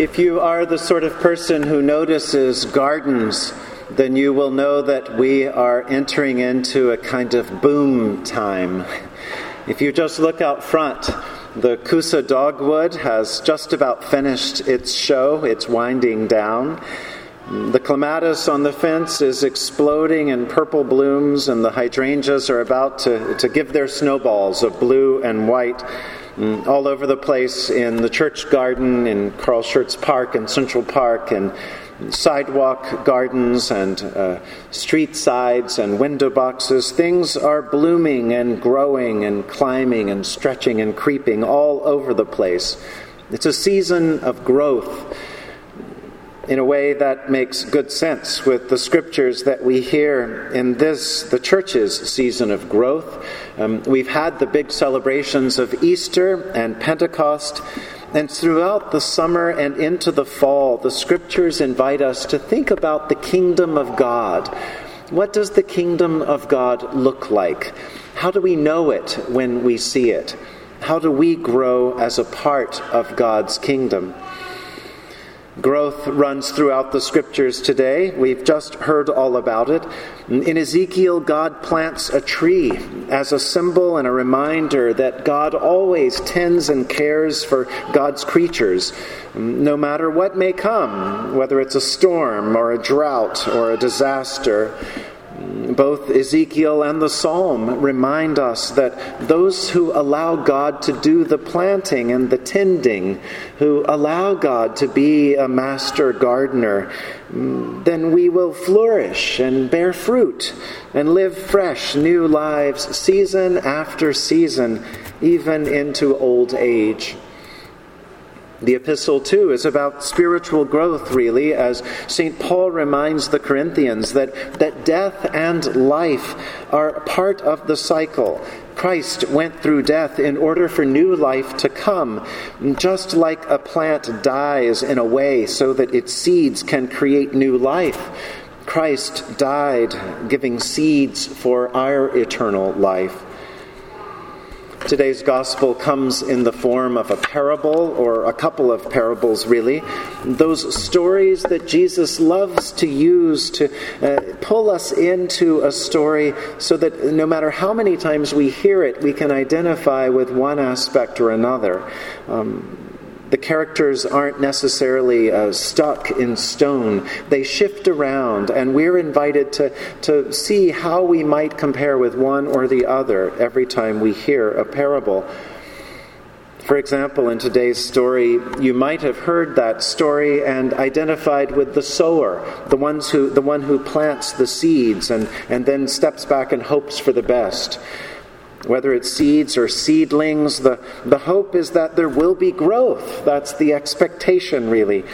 If you are the sort of person who notices gardens, then you will know that we are entering into a kind of boom time. If you just look out front, the Kousa dogwood has just about finished its show, it's winding down. The clematis on the fence is exploding in purple blooms, and the hydrangeas are about to, to give their snowballs of blue and white all over the place in the church garden, in Carl Schurz Park, and Central Park, and sidewalk gardens and uh, street sides and window boxes. Things are blooming and growing and climbing and stretching and creeping all over the place. It's a season of growth in a way that makes good sense with the scriptures that we hear in this, the church's season of growth. Um, we've had the big celebrations of Easter and Pentecost, and throughout the summer and into the fall, the scriptures invite us to think about the kingdom of God. What does the kingdom of God look like? How do we know it when we see it? How do we grow as a part of God's kingdom? Growth runs throughout the scriptures today. We've just heard all about it. In Ezekiel, God plants a tree as a symbol and a reminder that God always tends and cares for God's creatures, no matter what may come, whether it's a storm or a drought or a disaster. Both Ezekiel and the Psalm remind us that those who allow God to do the planting and the tending, who allow God to be a master gardener, mm, then we will flourish and bear fruit and live fresh, new lives, season after season, even into old age. The epistle, too, is about spiritual growth, really, as St. Paul reminds the Corinthians that, that death and life are part of the cycle. Christ went through death in order for new life to come, just like a plant dies in a way so that its seeds can create new life. Christ died, giving seeds for our eternal life. Today's gospel comes in the form of a parable, or a couple of parables, really. Those stories that Jesus loves to use to uh, pull us into a story so that no matter how many times we hear it, we can identify with one aspect or another. Um, the characters aren't necessarily uh, stuck in stone. They shift around, and we're invited to, to see how we might compare with one or the other every time we hear a parable. For example, in today's story, you might have heard that story and identified with the sower, the, ones who, the one who plants the seeds and, and then steps back and hopes for the best whether it's seeds or seedlings, the, the hope is that there will be growth. That's the expectation, really.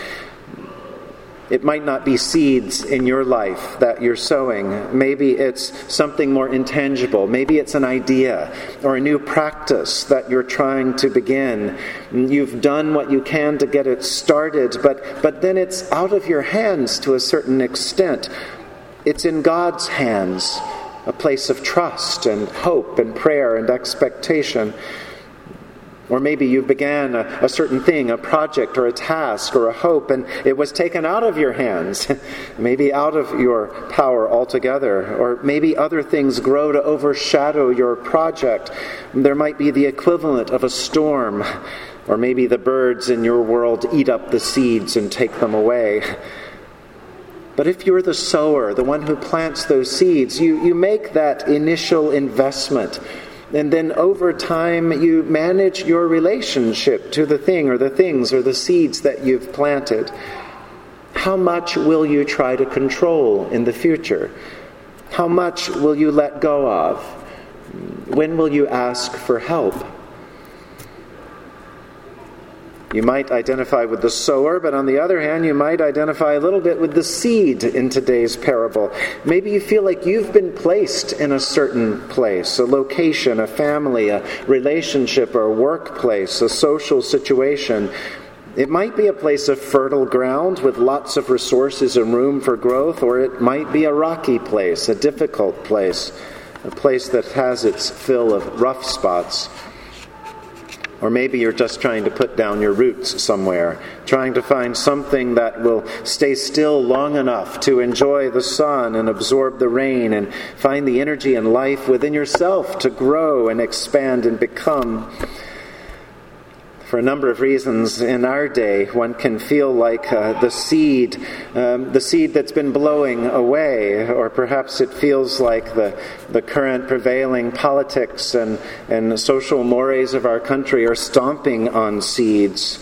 It might not be seeds in your life that you're sowing. Maybe it's something more intangible. Maybe it's an idea or a new practice that you're trying to begin. You've done what you can to get it started, but, but then it's out of your hands to a certain extent. It's in God's hands a place of trust and hope and prayer and expectation. Or maybe you began a, a, certain thing, a project or a task or a hope, and it was taken out of your hands, maybe out of your power altogether. Or maybe other things grow to overshadow your project. There might be the equivalent of a storm, or maybe the birds in your world eat up the seeds and take them away. But if you're the sower, the one who plants those seeds, you, you make that initial investment. And then over time, you manage your relationship to the thing or the things or the seeds that you've planted. How much will you try to control in the future? How much will you let go of? When will you ask for help? You might identify with the sower, but on the other hand, you might identify a little bit with the seed in today's parable. Maybe you feel like you've been placed in a certain place, a location, a family, a relationship, or a workplace, a social situation. It might be a place of fertile ground with lots of resources and room for growth, or it might be a rocky place, a difficult place, a place that has its fill of rough spots. Or maybe you're just trying to put down your roots somewhere, trying to find something that will stay still long enough to enjoy the sun and absorb the rain and find the energy and life within yourself to grow and expand and become for a number of reasons in our day, one can feel like uh, the seed, um, the seed that's been blowing away, or perhaps it feels like the, the current prevailing politics and, and social mores of our country are stomping on seeds.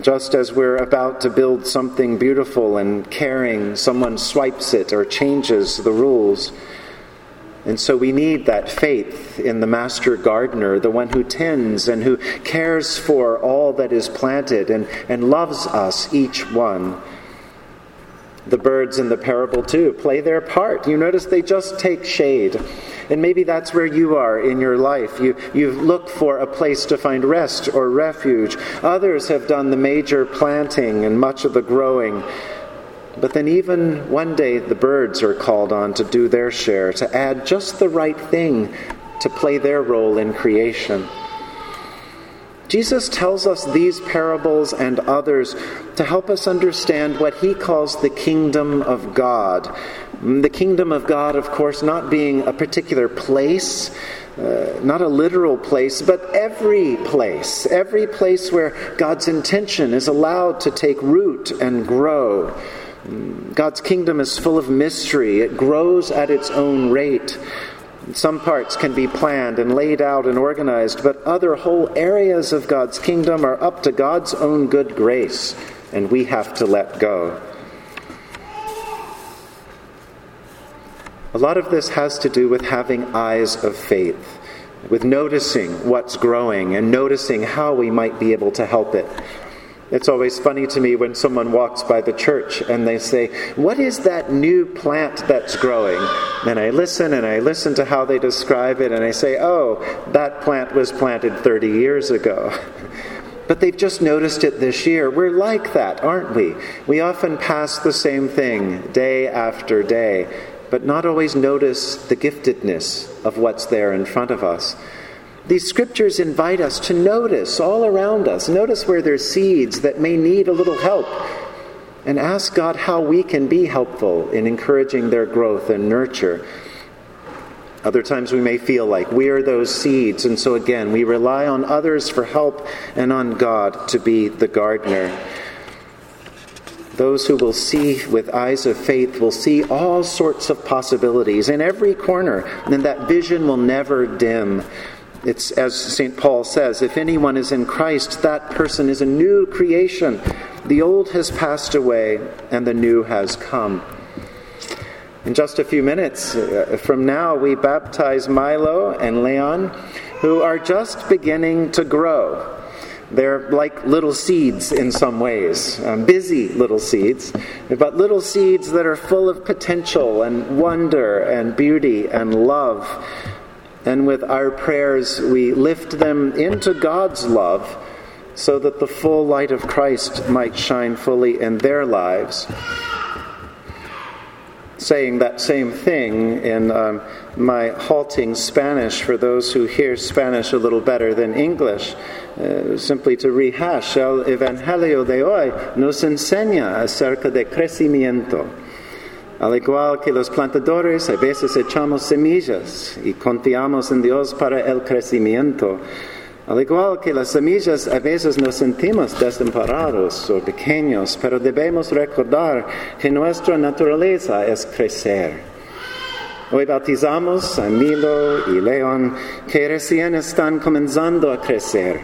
Just as we're about to build something beautiful and caring, someone swipes it or changes the rules. And so we need that faith in the master gardener, the one who tends and who cares for all that is planted and, and loves us, each one. The birds in the parable, too, play their part. You notice they just take shade. And maybe that's where you are in your life. You, you look for a place to find rest or refuge. Others have done the major planting and much of the growing. But then, even one day, the birds are called on to do their share, to add just the right thing to play their role in creation. Jesus tells us these parables and others to help us understand what he calls the kingdom of God. The kingdom of God, of course, not being a particular place, uh, not a literal place, but every place, every place where God's intention is allowed to take root and grow. God's kingdom is full of mystery. It grows at its own rate. Some parts can be planned and laid out and organized, but other whole areas of God's kingdom are up to God's own good grace, and we have to let go. A lot of this has to do with having eyes of faith, with noticing what's growing and noticing how we might be able to help it. It's always funny to me when someone walks by the church and they say, What is that new plant that's growing? And I listen and I listen to how they describe it and I say, Oh, that plant was planted 30 years ago. But they've just noticed it this year. We're like that, aren't we? We often pass the same thing day after day, but not always notice the giftedness of what's there in front of us. These scriptures invite us to notice all around us, notice where there's seeds that may need a little help, and ask God how we can be helpful in encouraging their growth and nurture. Other times we may feel like we are those seeds, and so again, we rely on others for help and on God to be the gardener. Those who will see with eyes of faith will see all sorts of possibilities in every corner, and that vision will never dim. It's as St. Paul says if anyone is in Christ, that person is a new creation. The old has passed away and the new has come. In just a few minutes uh, from now, we baptize Milo and Leon, who are just beginning to grow. They're like little seeds in some ways, um, busy little seeds, but little seeds that are full of potential and wonder and beauty and love. And with our prayers, we lift them into God's love so that the full light of Christ might shine fully in their lives. Saying that same thing in um, my halting Spanish for those who hear Spanish a little better than English, uh, simply to rehash, el Evangelio de hoy nos enseña acerca de crecimiento. Al igual que los plantadores, a veces echamos semillas y confiamos en Dios para el crecimiento. Al igual que las semillas, a veces nos sentimos desamparados o pequeños, pero debemos recordar que nuestra naturaleza es crecer. Hoy bautizamos a Milo y León, que recién están comenzando a crecer.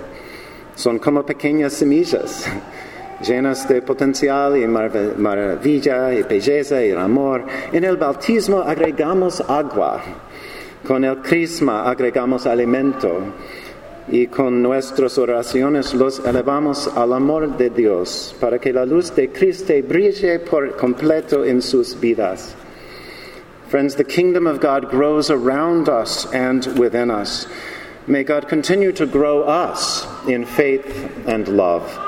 Son como pequeñas semillas llenas de potencial y maravilla y belleza y amor. En el bautismo agregamos agua, con el crisma agregamos alimento y con nuestras oraciones los elevamos al amor de Dios para que la luz de Cristo brille por completo en sus vidas. Friends, the kingdom of God grows around us and within us. May God continue to grow us in faith and love.